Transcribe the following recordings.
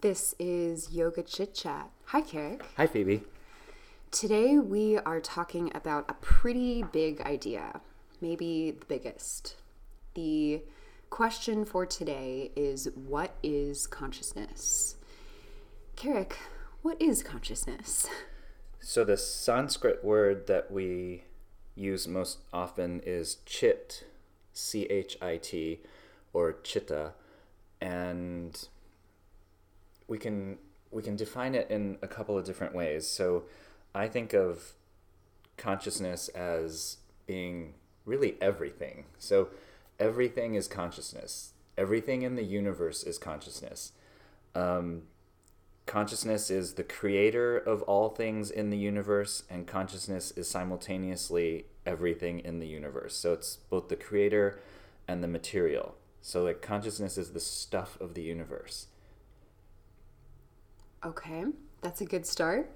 This is Yoga Chit Chat. Hi, Carrick. Hi, Phoebe. Today we are talking about a pretty big idea, maybe the biggest. The question for today is what is consciousness? Carrick, what is consciousness? So, the Sanskrit word that we use most often is chit, C H I T, or chitta, and we can we can define it in a couple of different ways. So, I think of consciousness as being really everything. So, everything is consciousness. Everything in the universe is consciousness. Um, consciousness is the creator of all things in the universe, and consciousness is simultaneously everything in the universe. So it's both the creator and the material. So, like, consciousness is the stuff of the universe. Okay, that's a good start.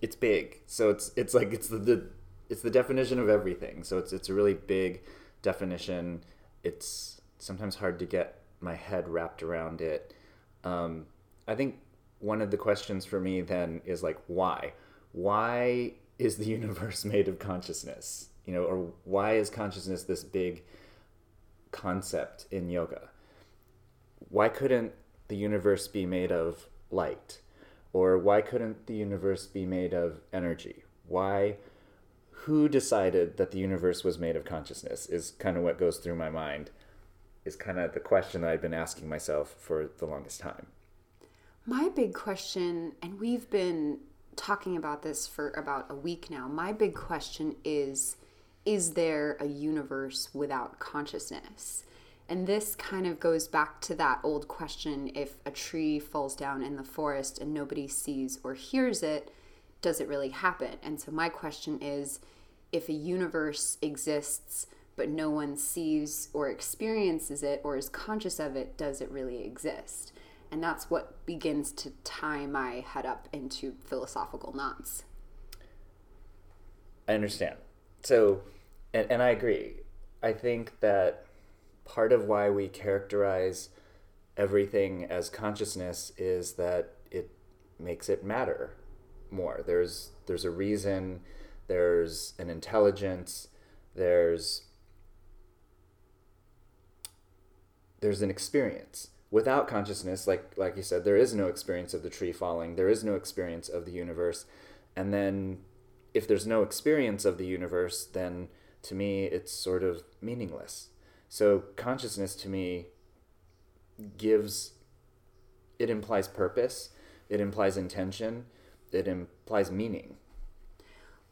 It's big. So it's it's like it's the, the it's the definition of everything. So it's it's a really big definition. It's sometimes hard to get my head wrapped around it. Um, I think one of the questions for me then is like why why is the universe made of consciousness you know or why is consciousness this big concept in yoga why couldn't the universe be made of light or why couldn't the universe be made of energy why who decided that the universe was made of consciousness is kind of what goes through my mind is kind of the question that i've been asking myself for the longest time My big question, and we've been talking about this for about a week now. My big question is Is there a universe without consciousness? And this kind of goes back to that old question if a tree falls down in the forest and nobody sees or hears it, does it really happen? And so, my question is if a universe exists but no one sees or experiences it or is conscious of it, does it really exist? And that's what begins to tie my head up into philosophical knots. I understand. So, and, and I agree. I think that part of why we characterize everything as consciousness is that it makes it matter more. There's there's a reason, there's an intelligence, there's there's an experience. Without consciousness, like like you said, there is no experience of the tree falling. There is no experience of the universe. And then if there's no experience of the universe, then to me it's sort of meaningless. So consciousness to me gives it implies purpose, it implies intention, it implies meaning.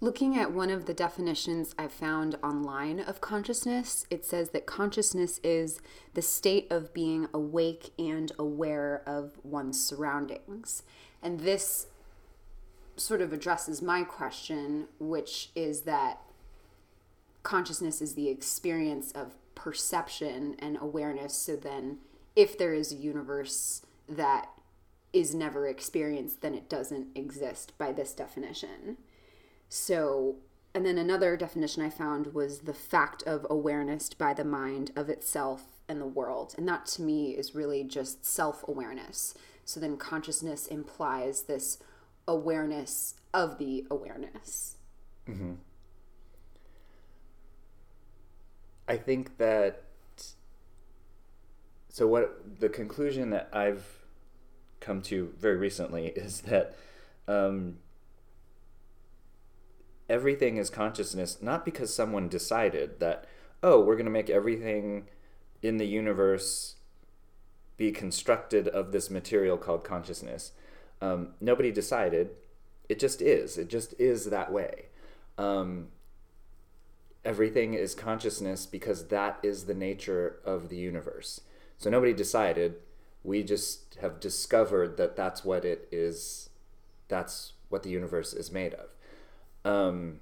Looking at one of the definitions I found online of consciousness, it says that consciousness is the state of being awake and aware of one's surroundings. And this sort of addresses my question, which is that consciousness is the experience of perception and awareness. So then, if there is a universe that is never experienced, then it doesn't exist by this definition. So, and then another definition I found was the fact of awareness by the mind of itself and the world. And that to me is really just self awareness. So then consciousness implies this awareness of the awareness. Mm-hmm. I think that so what the conclusion that I've come to very recently is that um, everything is consciousness, not because someone decided that oh we're going to make everything in the universe be constructed of this material called consciousness. Um, nobody decided. It just is. It just is that way. Um, everything is consciousness because that is the nature of the universe. So nobody decided. We just have discovered that that's what it is. That's what the universe is made of. Um,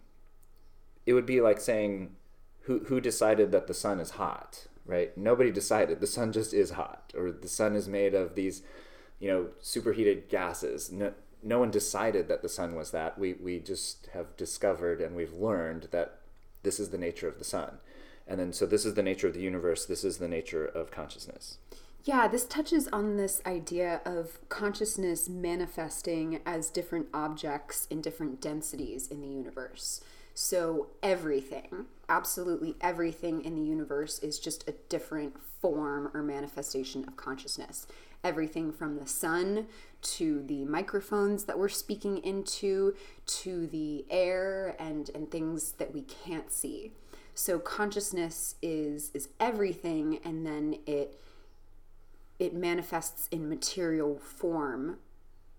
it would be like saying, who, who decided that the sun is hot, right? Nobody decided. The sun just is hot, or the sun is made of these, you know, superheated gases. No, no one decided that the sun was that. We, we just have discovered and we've learned that this is the nature of the sun. And then, so this is the nature of the universe, this is the nature of consciousness. Yeah, this touches on this idea of consciousness manifesting as different objects in different densities in the universe. So, everything, absolutely everything in the universe is just a different form or manifestation of consciousness. Everything from the sun to the microphones that we're speaking into to the air and, and things that we can't see. So, consciousness is, is everything, and then it it manifests in material form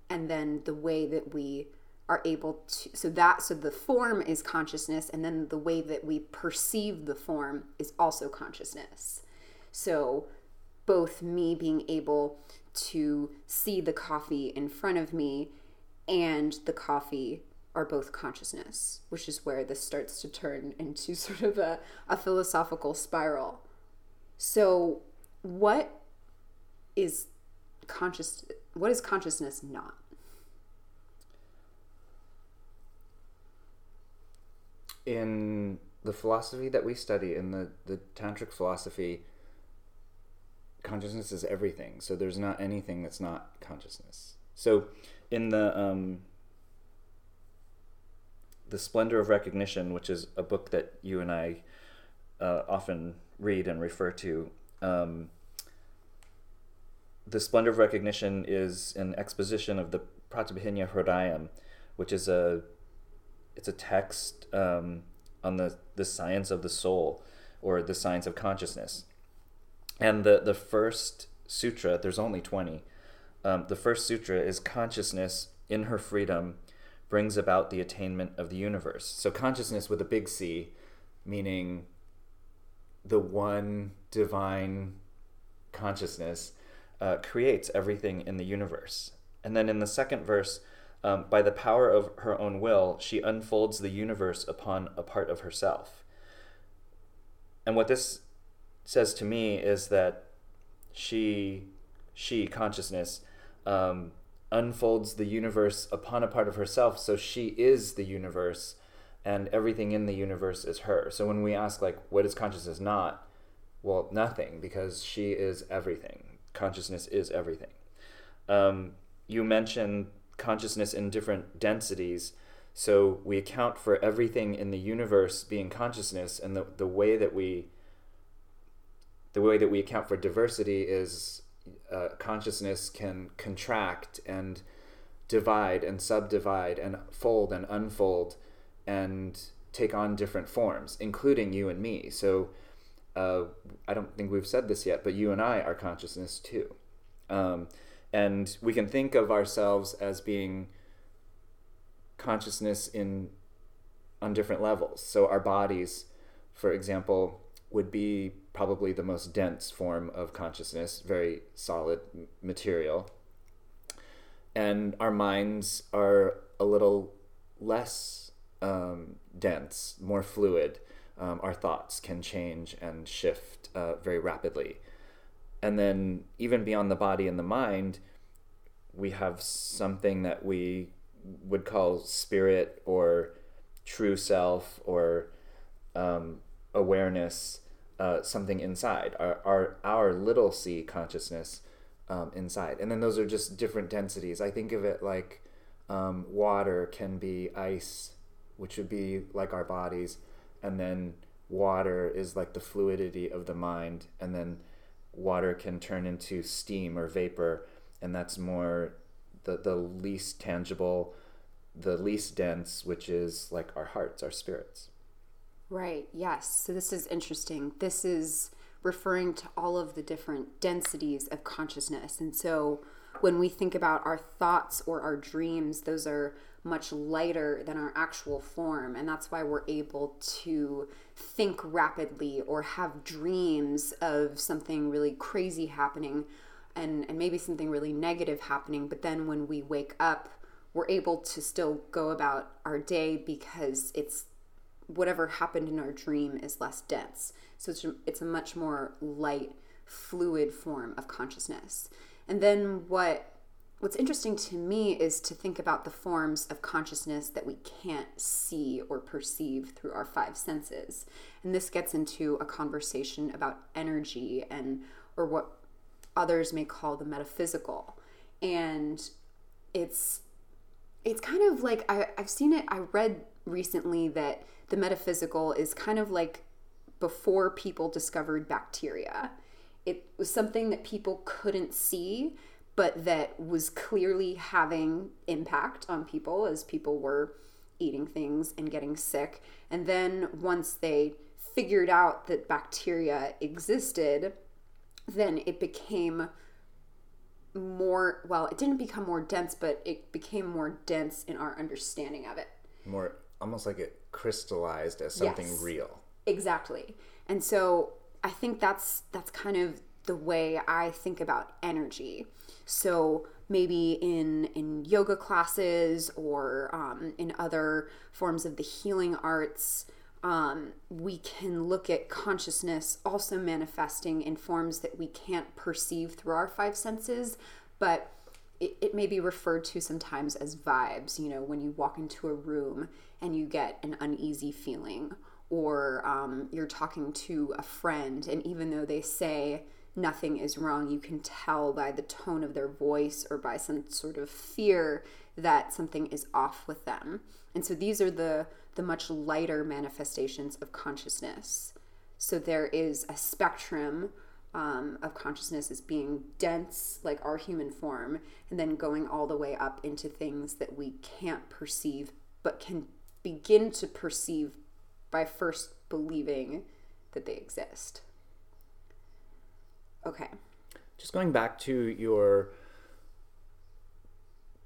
and then the way that we are able to so that so the form is consciousness and then the way that we perceive the form is also consciousness so both me being able to see the coffee in front of me and the coffee are both consciousness which is where this starts to turn into sort of a, a philosophical spiral. So what is conscious what is consciousness not? In the philosophy that we study in the, the tantric philosophy consciousness is everything so there's not anything that's not consciousness so in the um, the splendor of recognition which is a book that you and i uh, often read and refer to um, the splendor of recognition is an exposition of the Pratyabhijna Hridayam, which is a it's a text um, on the, the science of the soul or the science of consciousness. And the, the first sutra, there's only 20, um, the first sutra is consciousness in her freedom brings about the attainment of the universe. So consciousness with a big C, meaning the one divine consciousness uh, creates everything in the universe. And then in the second verse, um, by the power of her own will, she unfolds the universe upon a part of herself. And what this says to me is that she, she consciousness, um, unfolds the universe upon a part of herself. So she is the universe, and everything in the universe is her. So when we ask, like, what is consciousness not? Well, nothing, because she is everything consciousness is everything. Um, you mentioned consciousness in different densities. So we account for everything in the universe being consciousness, and the, the way that we the way that we account for diversity is uh, consciousness can contract and divide and subdivide and fold and unfold and take on different forms, including you and me. So uh, I don't think we've said this yet, but you and I are consciousness too. Um, and we can think of ourselves as being consciousness in on different levels. So our bodies, for example, would be probably the most dense form of consciousness, very solid material. And our minds are a little less um, dense, more fluid um, our thoughts can change and shift uh, very rapidly. And then, even beyond the body and the mind, we have something that we would call spirit or true self or um, awareness, uh, something inside, our, our, our little c consciousness um, inside. And then those are just different densities. I think of it like um, water can be ice, which would be like our bodies and then water is like the fluidity of the mind and then water can turn into steam or vapor and that's more the, the least tangible the least dense which is like our hearts our spirits right yes so this is interesting this is referring to all of the different densities of consciousness and so when we think about our thoughts or our dreams those are much lighter than our actual form. And that's why we're able to think rapidly or have dreams of something really crazy happening and, and maybe something really negative happening. But then when we wake up, we're able to still go about our day because it's whatever happened in our dream is less dense. So it's, it's a much more light, fluid form of consciousness. And then what what's interesting to me is to think about the forms of consciousness that we can't see or perceive through our five senses. And this gets into a conversation about energy and or what others may call the metaphysical. And it's it's kind of like I, I've seen it, I read recently that the metaphysical is kind of like before people discovered bacteria. It was something that people couldn't see, but that was clearly having impact on people as people were eating things and getting sick. And then once they figured out that bacteria existed, then it became more well, it didn't become more dense, but it became more dense in our understanding of it. More almost like it crystallized as something yes, real. Exactly. And so I think that's that's kind of the way I think about energy. So maybe in in yoga classes or um, in other forms of the healing arts, um, we can look at consciousness also manifesting in forms that we can't perceive through our five senses, but it, it may be referred to sometimes as vibes. You know, when you walk into a room and you get an uneasy feeling, or um, you're talking to a friend, and even though they say nothing is wrong, you can tell by the tone of their voice or by some sort of fear that something is off with them. And so these are the the much lighter manifestations of consciousness. So there is a spectrum um, of consciousness as being dense, like our human form, and then going all the way up into things that we can't perceive, but can begin to perceive by first believing that they exist. Okay. Just going back to your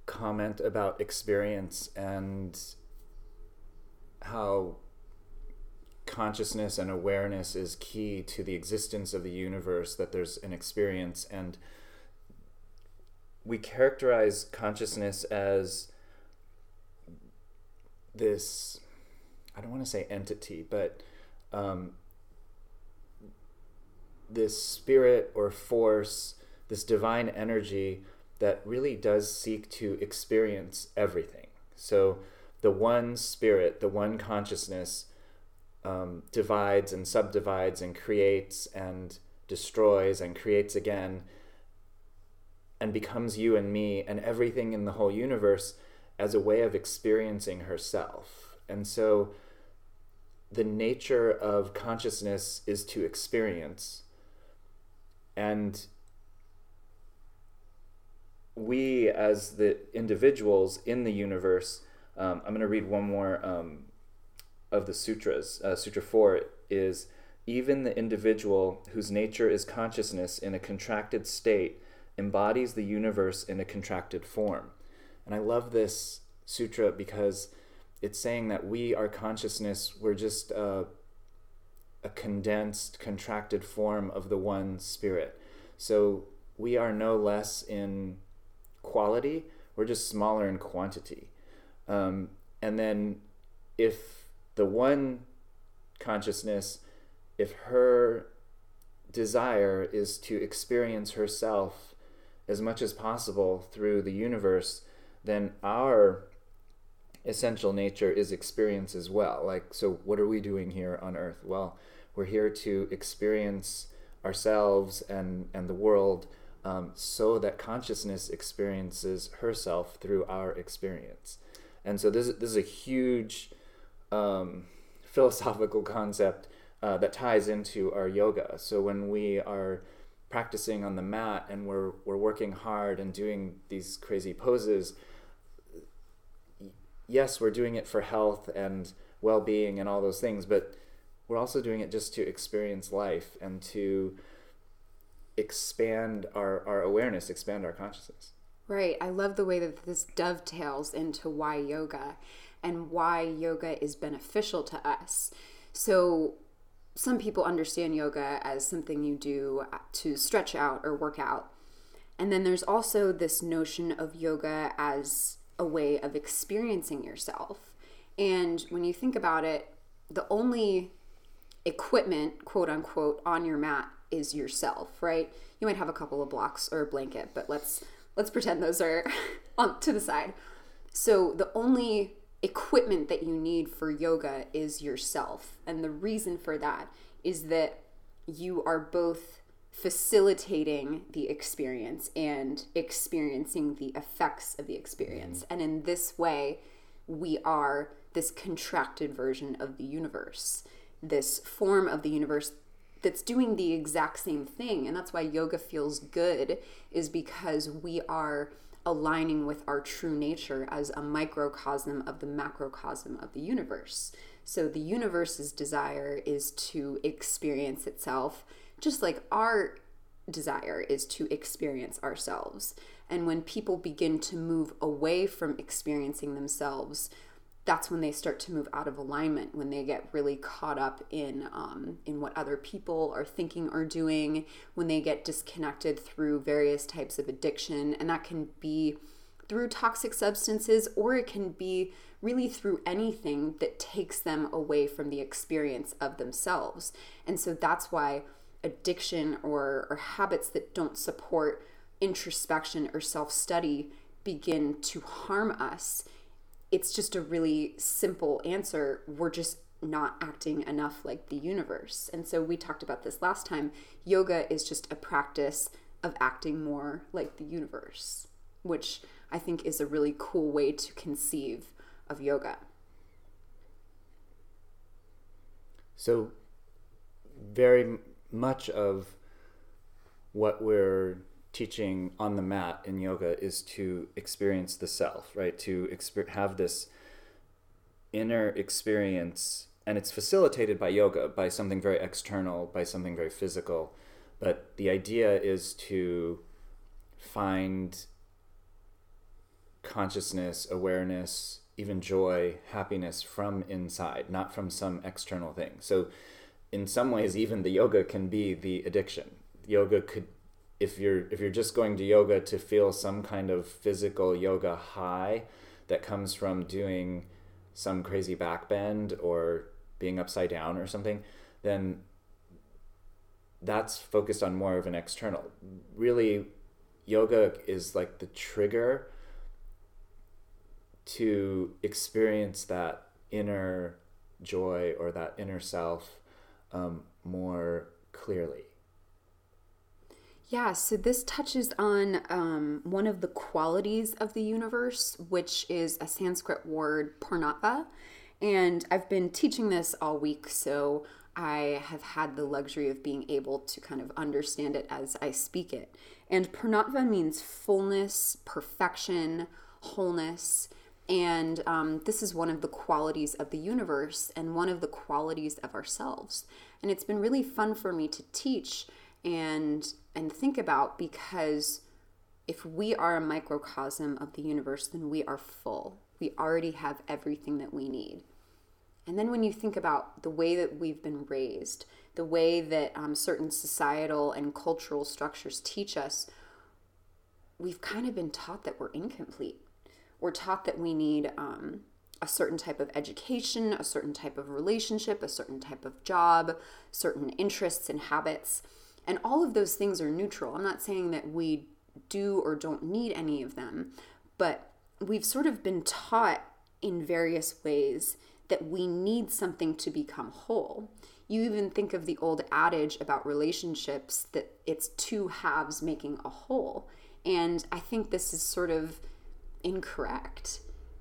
comment about experience and how consciousness and awareness is key to the existence of the universe, that there's an experience. And we characterize consciousness as this, I don't want to say entity, but um, this spirit or force, this divine energy that really does seek to experience everything. So, the one spirit, the one consciousness, um, divides and subdivides and creates and destroys and creates again and becomes you and me and everything in the whole universe as a way of experiencing herself. And so the nature of consciousness is to experience. And we, as the individuals in the universe, um, I'm going to read one more um, of the sutras. Uh, Sutra 4 is even the individual whose nature is consciousness in a contracted state embodies the universe in a contracted form. And I love this sutra because it's saying that we are consciousness, we're just a, a condensed, contracted form of the one spirit. So we are no less in quality, we're just smaller in quantity. Um, and then if the one consciousness, if her desire is to experience herself as much as possible through the universe, then our essential nature is experience as well. Like, so what are we doing here on earth? Well, we're here to experience ourselves and, and the world um, so that consciousness experiences herself through our experience. And so this, this is a huge um, philosophical concept uh, that ties into our yoga. So when we are practicing on the mat and we're, we're working hard and doing these crazy poses, yes, we're doing it for health and well being and all those things, but we're also doing it just to experience life and to expand our, our awareness, expand our consciousness. Right. I love the way that this dovetails into why yoga and why yoga is beneficial to us. So, some people understand yoga as something you do to stretch out or work out. And then there's also this notion of yoga as a way of experiencing yourself. And when you think about it, the only equipment, quote unquote, on your mat is yourself, right? You might have a couple of blocks or a blanket, but let's let's pretend those are on to the side. So the only equipment that you need for yoga is yourself. And the reason for that is that you are both facilitating the experience and experiencing the effects of the experience. Mm-hmm. And in this way, we are this contracted version of the universe, this form of the universe that's doing the exact same thing. And that's why yoga feels good, is because we are aligning with our true nature as a microcosm of the macrocosm of the universe. So the universe's desire is to experience itself just like our desire is to experience ourselves. And when people begin to move away from experiencing themselves, that's when they start to move out of alignment when they get really caught up in um, in what other people are thinking or doing when they get disconnected through various types of addiction. And that can be through toxic substances or it can be really through anything that takes them away from the experience of themselves. And so that's why addiction or, or habits that don't support introspection or self-study begin to harm us it's just a really simple answer. We're just not acting enough like the universe. And so we talked about this last time. Yoga is just a practice of acting more like the universe, which I think is a really cool way to conceive of yoga. So, very much of what we're teaching on the mat in yoga is to experience the self, right? To exper- have this inner experience, and it's facilitated by yoga, by something very external, by something very physical. But the idea is to find consciousness, awareness, even joy, happiness from inside, not from some external thing. So, in some ways, even the yoga can be the addiction. Yoga could if you're if you're just going to yoga to feel some kind of physical yoga high that comes from doing some crazy back bend or being upside down or something, then that's focused on more of an external. Really, yoga is like the trigger to experience that inner joy or that inner self um, more clearly. Yeah, so this touches on um, one of the qualities of the universe, which is a Sanskrit word, purnatva. And I've been teaching this all week, so I have had the luxury of being able to kind of understand it as I speak it. And purnatva means fullness, perfection, wholeness. And um, this is one of the qualities of the universe and one of the qualities of ourselves. And it's been really fun for me to teach and and think about because if we are a microcosm of the universe then we are full. We already have everything that we need. And then when you think about the way that we've been raised the way that um, certain societal and cultural structures teach us we've kind of been taught that we're incomplete. We're taught that we need um, a certain type of education, a certain type of relationship, a certain type of job, certain interests and habits. And all of those things are neutral. I'm not saying that we do or don't need any of them, but we've sort of been taught in various ways that we need something to become whole. You even think of the old adage about relationships that it's two halves making a whole. And I think this is sort of incorrect.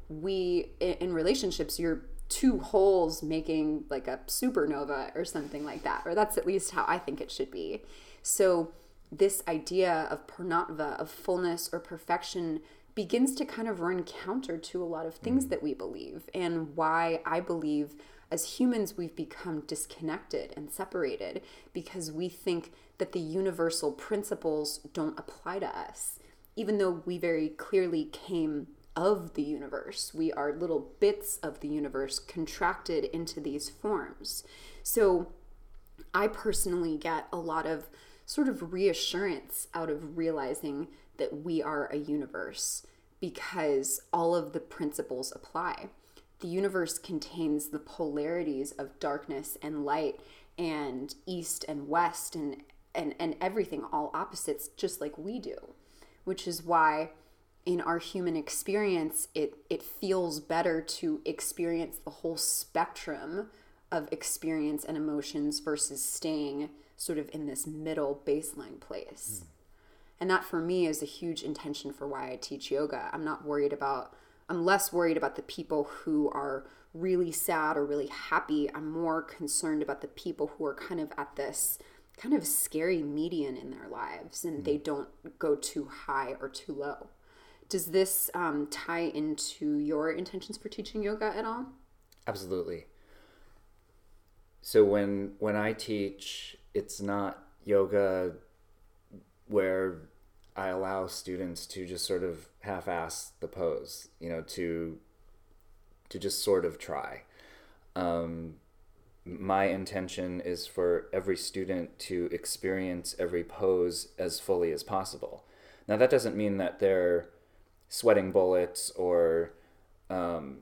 We, in relationships, you're two holes making like a supernova or something like that. Or that's at least how I think it should be. So, this idea of purnatva, of fullness or perfection, begins to kind of run counter to a lot of things mm. that we believe, and why I believe as humans we've become disconnected and separated because we think that the universal principles don't apply to us, even though we very clearly came of the universe. We are little bits of the universe contracted into these forms. So I personally get a lot of sort of reassurance out of realizing that we are a universe because all of the principles apply. The universe contains the polarities of darkness and light and east and west and and, and everything all opposites just like we do which is why in our human experience, it, it feels better to experience the whole spectrum of experience and emotions versus staying sort of in this middle baseline place. Mm. And that for me is a huge intention for why I teach yoga. I'm not worried about, I'm less worried about the people who are really sad or really happy. I'm more concerned about the people who are kind of at this kind of scary median in their lives and mm. they don't go too high or too low. Does this um, tie into your intentions for teaching yoga at all? Absolutely. So when when I teach, it's not yoga where I allow students to just sort of half-ass the pose, you know, to to just sort of try. Um, my intention is for every student to experience every pose as fully as possible. Now that doesn't mean that they're sweating bullets or um,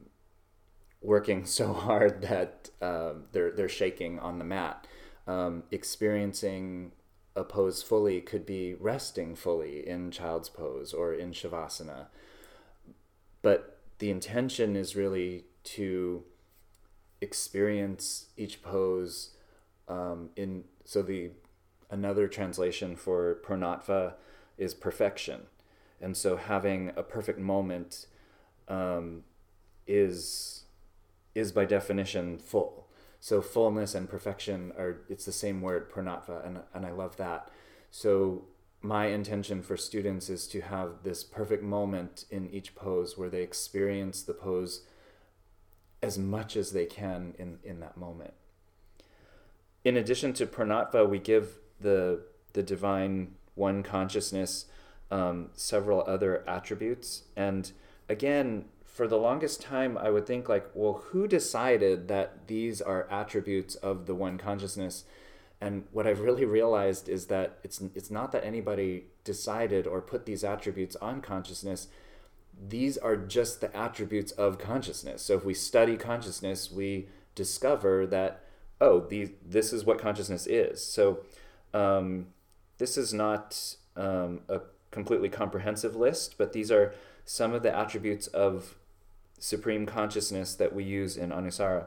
working so hard that uh, they're they're shaking on the mat. Um, experiencing a pose fully could be resting fully in child's pose or in shavasana. But the intention is really to experience each pose um, in so the another translation for purnatva is perfection and so having a perfect moment um, is is by definition full. So fullness and perfection are it's the same word purnatva and, and i love that. So my intention for students is to have this perfect moment in each pose where they experience the pose as much as they can in, in that moment. In addition to purnatva we give the the divine one consciousness um, several other attributes. And again, for the longest time, I would think like, well, who decided that these are attributes of the one consciousness? And what I've really realized is that it's it's not that anybody decided or put these attributes on consciousness. These are just the attributes of consciousness. So if we study consciousness, we discover that oh, these this is what consciousness is. So um, this is not um, a completely comprehensive list, but these are some of the attributes of supreme consciousness that we use in Anusara.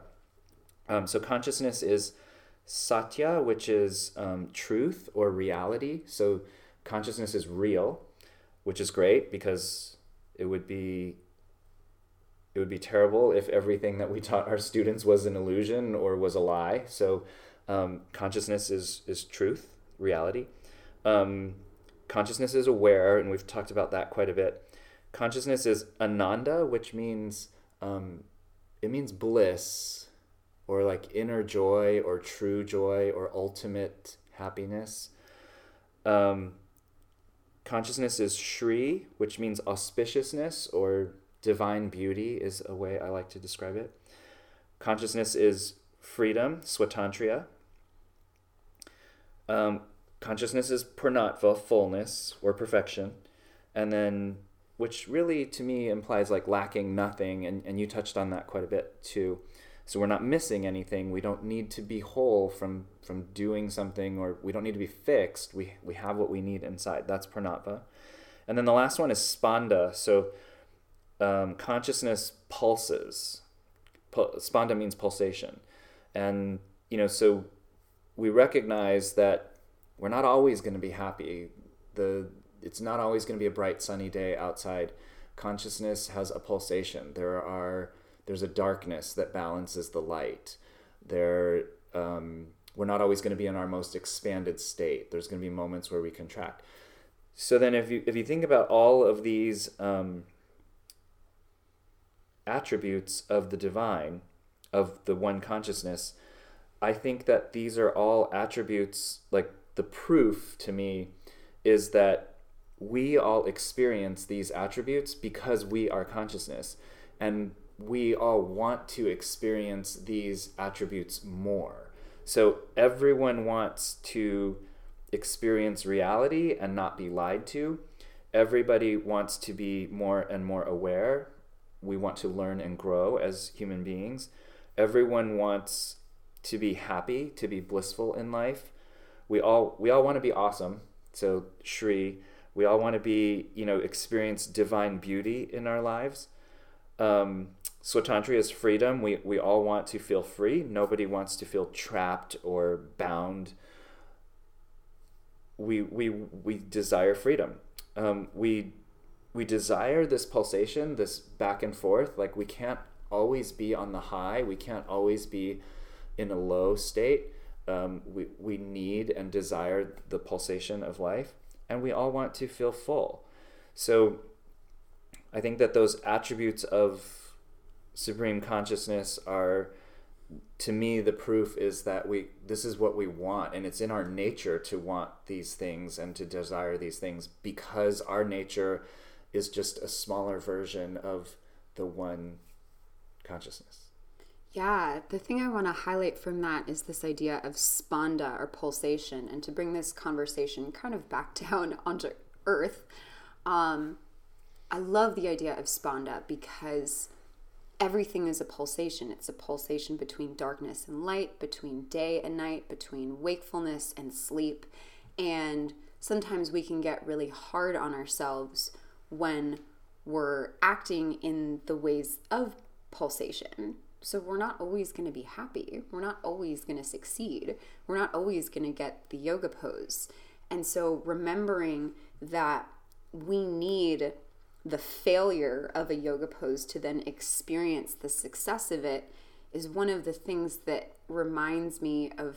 Um, so consciousness is satya, which is um, truth or reality. So consciousness is real, which is great because it would be it would be terrible if everything that we taught our students was an illusion or was a lie. So um, consciousness is is truth, reality. Um, consciousness is aware, and we've talked about that quite a bit. Consciousness is ananda, which means um, it means bliss, or like inner joy, or true joy, or ultimate happiness. Um, consciousness is Shri, which means auspiciousness or divine beauty, is a way I like to describe it. Consciousness is freedom, swatantriya. Um, consciousness is purnatva, fullness or perfection, and then which really to me implies like lacking nothing, and, and you touched on that quite a bit too. So we're not missing anything. We don't need to be whole from from doing something, or we don't need to be fixed. We we have what we need inside. That's purnatva, and then the last one is spanda. So um, consciousness pulses. spanda means pulsation, and you know so we recognize that we're not always going to be happy. The it's not always going to be a bright sunny day outside. Consciousness has a pulsation. There are there's a darkness that balances the light. There um, we're not always going to be in our most expanded state. There's going to be moments where we contract. So then, if you if you think about all of these um, attributes of the divine, of the one consciousness, I think that these are all attributes like the proof to me is that we all experience these attributes because we are consciousness and we all want to experience these attributes more. So everyone wants to experience reality and not be lied to. Everybody wants to be more and more aware. We want to learn and grow as human beings. Everyone wants to be happy, to be blissful in life we all we all want to be awesome. So Shri, we all want to be you know experience divine beauty in our lives. Um, Swatantriya is freedom. We we all want to feel free. Nobody wants to feel trapped or bound. we we we desire freedom. Um, we we desire this pulsation, this back and forth. Like we can't always be on the high. We can't always be in a low state. Um, we we need and desire the pulsation of life, and we all want to feel full. So, I think that those attributes of supreme consciousness are to me the proof is that we this is what we want and it's in our nature to want these things and to desire these things because our nature is just a smaller version of the one consciousness yeah the thing i want to highlight from that is this idea of spanda or pulsation and to bring this conversation kind of back down onto earth um, i love the idea of spanda because everything is a pulsation. It's a pulsation between darkness and light, between day and night, between wakefulness and sleep. And sometimes we can get really hard on ourselves when we're acting in the ways of pulsation. So we're not always going to be happy. We're not always going to succeed. We're not always going to get the yoga pose. And so remembering that we need the failure of a yoga pose to then experience the success of it is one of the things that reminds me of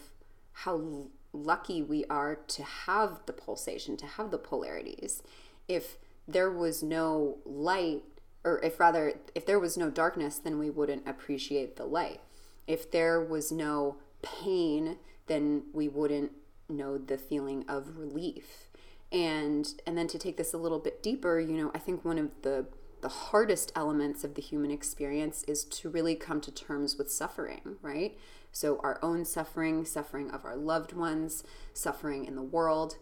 how lucky we are to have the pulsation, to have the polarities. If there was no light, or if rather, if there was no darkness, then we wouldn't appreciate the light. If there was no pain, then we wouldn't know the feeling of relief. And and then to take this a little bit deeper you know i think one of the the hardest elements of the human experience is to really come to terms with suffering right? So our own suffering suffering of our loved ones suffering in the world.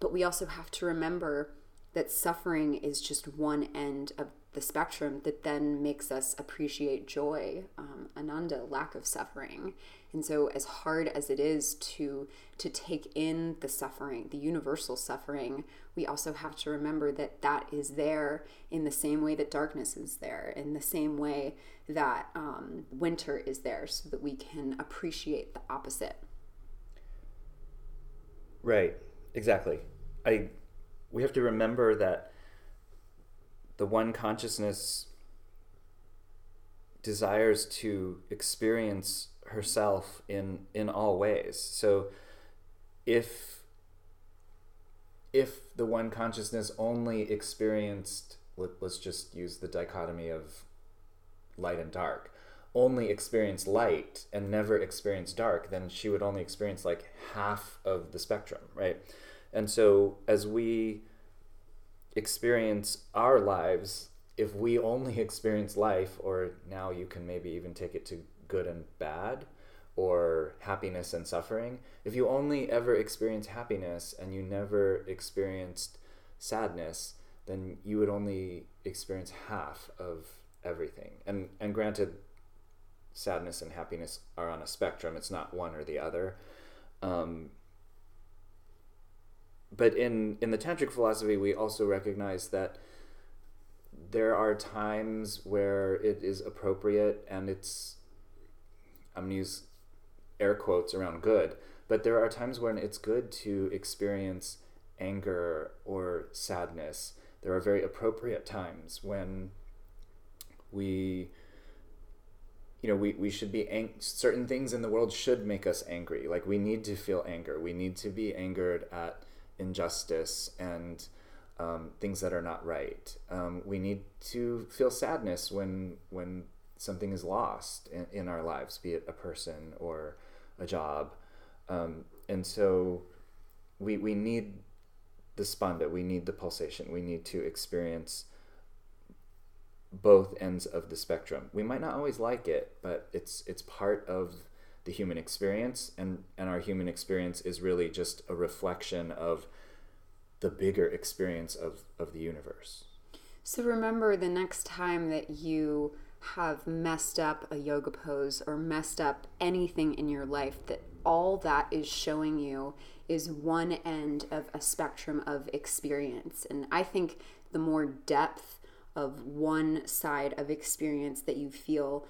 But we also have to remember that suffering is just one end of the spectrum that then makes us appreciate joy, um, ananda, lack of suffering. And so, as hard as it is to to take in the suffering, the universal suffering, we also have to remember that that is there in the same way that darkness is there, in the same way that um, winter is there, so that we can appreciate the opposite. Right. Exactly. I. We have to remember that the one consciousness desires to experience herself in in all ways. So if if the one consciousness only experienced let, us just use the dichotomy of light and dark only experienced light and never experienced dark then she would only experience like half of the spectrum right? And so as we experience our lives, if we only experience life, or now you can maybe even take it to good and bad, or happiness and suffering, if you only ever experience happiness and you never experienced sadness, then you would only experience half of everything. And and granted, sadness and happiness are on a spectrum. It's not one or the other. Um, but in in the tantric philosophy, we also recognize that there are times where it is appropriate and it's I'm gonna use air quotes around good, but there are times when it's good to experience anger or sadness. There are very appropriate times when we you know we, we should be ang- certain things in the world should make us angry like we need to feel anger we need to be angered at injustice and um, things that are not right. Um, we need to feel sadness when when something is lost in, in our lives, be it a person or a job. Um, and so we, we need the spanda, we need the pulsation, we need to experience both ends of the spectrum. We might not always like it, but it's it's part of the human experience and and our human experience is really just a reflection of the bigger experience of of the universe. So remember the next time that you have messed up a yoga pose or messed up anything in your life that all that is showing you is one end of a spectrum of experience. And i think the more depth of one side of experience that you feel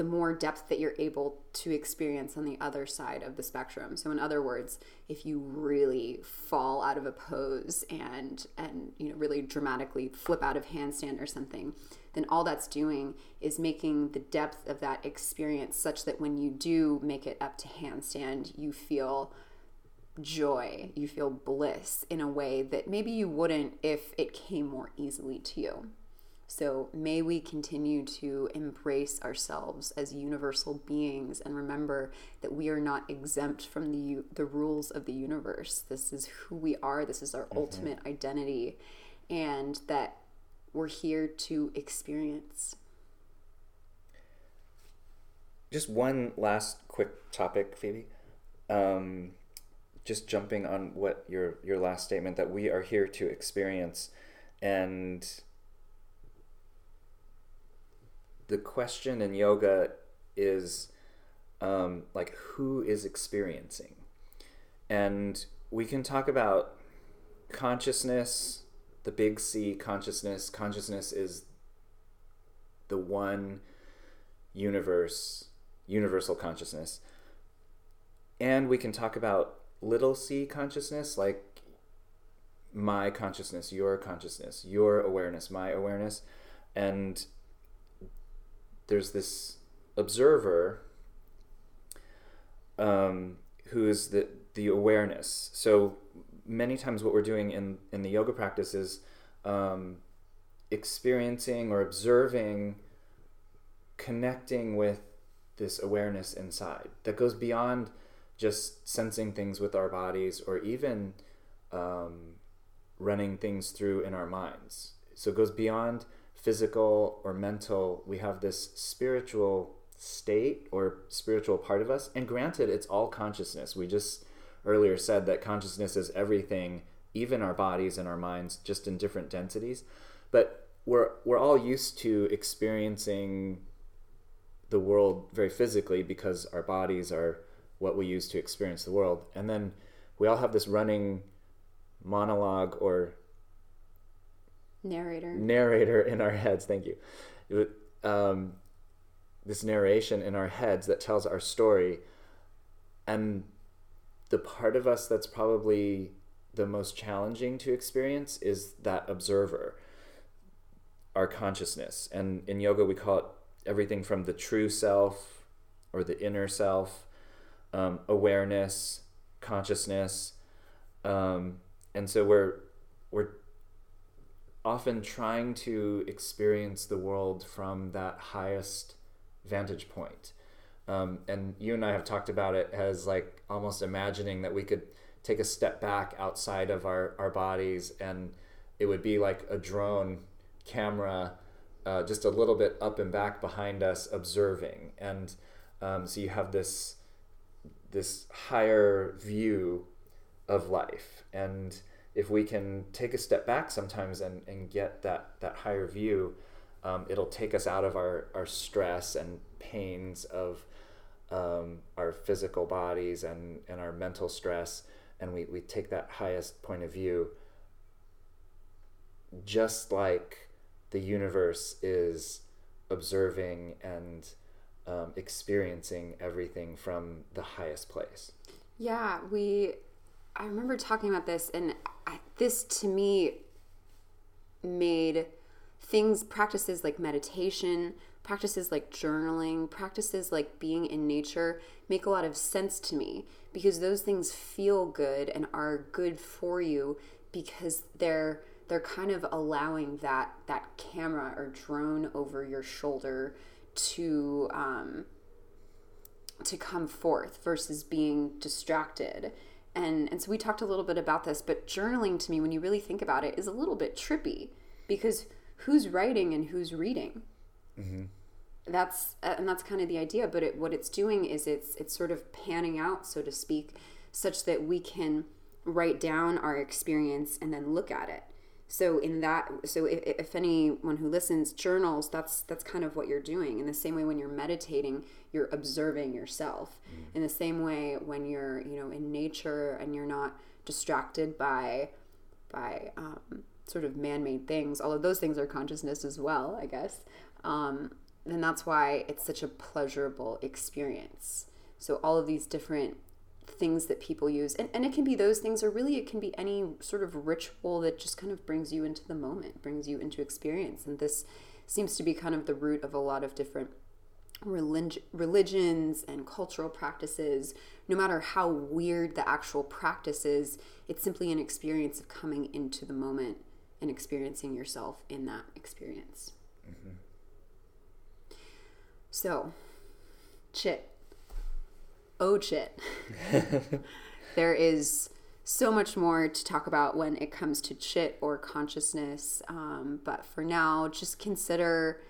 the more depth that you're able to experience on the other side of the spectrum. So in other words, if you really fall out of a pose and and you know really dramatically flip out of handstand or something, then all that's doing is making the depth of that experience such that when you do make it up to handstand, you feel joy, you feel bliss in a way that maybe you wouldn't if it came more easily to you. So may we continue to embrace ourselves as universal beings and remember that we are not exempt from the the rules of the universe. This is who we are. This is our mm-hmm. ultimate identity and that we're here to experience. Just one last quick topic, Phoebe. Um, just jumping on what your your last statement that we are here to experience and the question in yoga is um, like who is experiencing? And we can talk about consciousness the big c consciousness. Consciousness is the one universe universal consciousness. And we can talk about little c consciousness, like my consciousness, your consciousness, your awareness, my awareness. And there's this observer um, who is the, the awareness. So many times what we're doing in, in the yoga practice is um, experiencing or observing, connecting with this awareness inside that goes beyond just sensing things with our bodies or even um, running things through in our minds. So it goes beyond physical or mental. We have this spiritual state or spiritual part of us. And granted, it's all consciousness. We just earlier said that consciousness is everything, even our bodies and our minds, just in different densities. But we're, we're all used to experiencing the world very physically because our bodies are what we use to experience the world. And then we all have this running monologue or narrator narrator in our heads. Thank you. Um, this narration in our heads that tells our story, and the part of us that's probably the most challenging to experience is that observer, our consciousness. And in yoga, we call it everything from the true self or the inner self um, awareness, consciousness, um, and so we're we're often trying to experience the world from that highest vantage point. Um, and you and I have talked about it as like almost imagining that we could take a step back outside of our, our bodies and it would be like a drone camera uh, just a little bit up and back behind us observing. And um, so you have this this higher view of life. And if we can take a step back sometimes and, and get that, that higher view, um, it'll take us out of our, our stress and pains of um, our physical bodies and, and our mental stress. And we, we take that highest point of view, just like the universe is observing and um, experiencing everything from the highest place. Yeah, we. I remember talking about this, and this to me made things, practices like meditation, practices like journaling, practices like being in nature make a lot of sense to me because those things feel good and are good for you because they're they're kind of allowing that that camera or drone over your shoulder to um, to come forth versus being distracted. And and so we talked a little bit about this, but journaling to me, when you really think about it, is a little bit trippy because who's writing and who's reading. Mm-hmm. That's uh, and that's kind of the idea. But it, what it's doing is it's it's sort of panning out, so to speak, such that we can write down our experience and then look at it so in that so if, if anyone who listens journals that's that's kind of what you're doing in the same way when you're meditating you're observing yourself mm. in the same way when you're you know in nature and you're not distracted by by um, sort of man-made things although those things are consciousness as well i guess um, and that's why it's such a pleasurable experience. So all of these different things that people use. And, and it can be those things or really it can be any sort of ritual that just kind of brings you into the moment brings you into experience. And this seems to be kind of the root of a lot of different relig- religions and cultural practices. No matter how weird the actual practice is it's simply an experience of coming into the moment and experiencing yourself in that experience. Mm-hmm. so chit oh shit. there is so much more to talk about when it comes to chit or consciousness. Um, but for now, just consider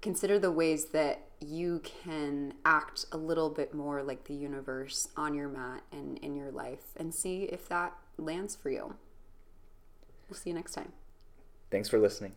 consider the ways that you can act a little bit more like the universe on your mat and in your life and see if that lands for you. We'll see you next time. Thanks for listening.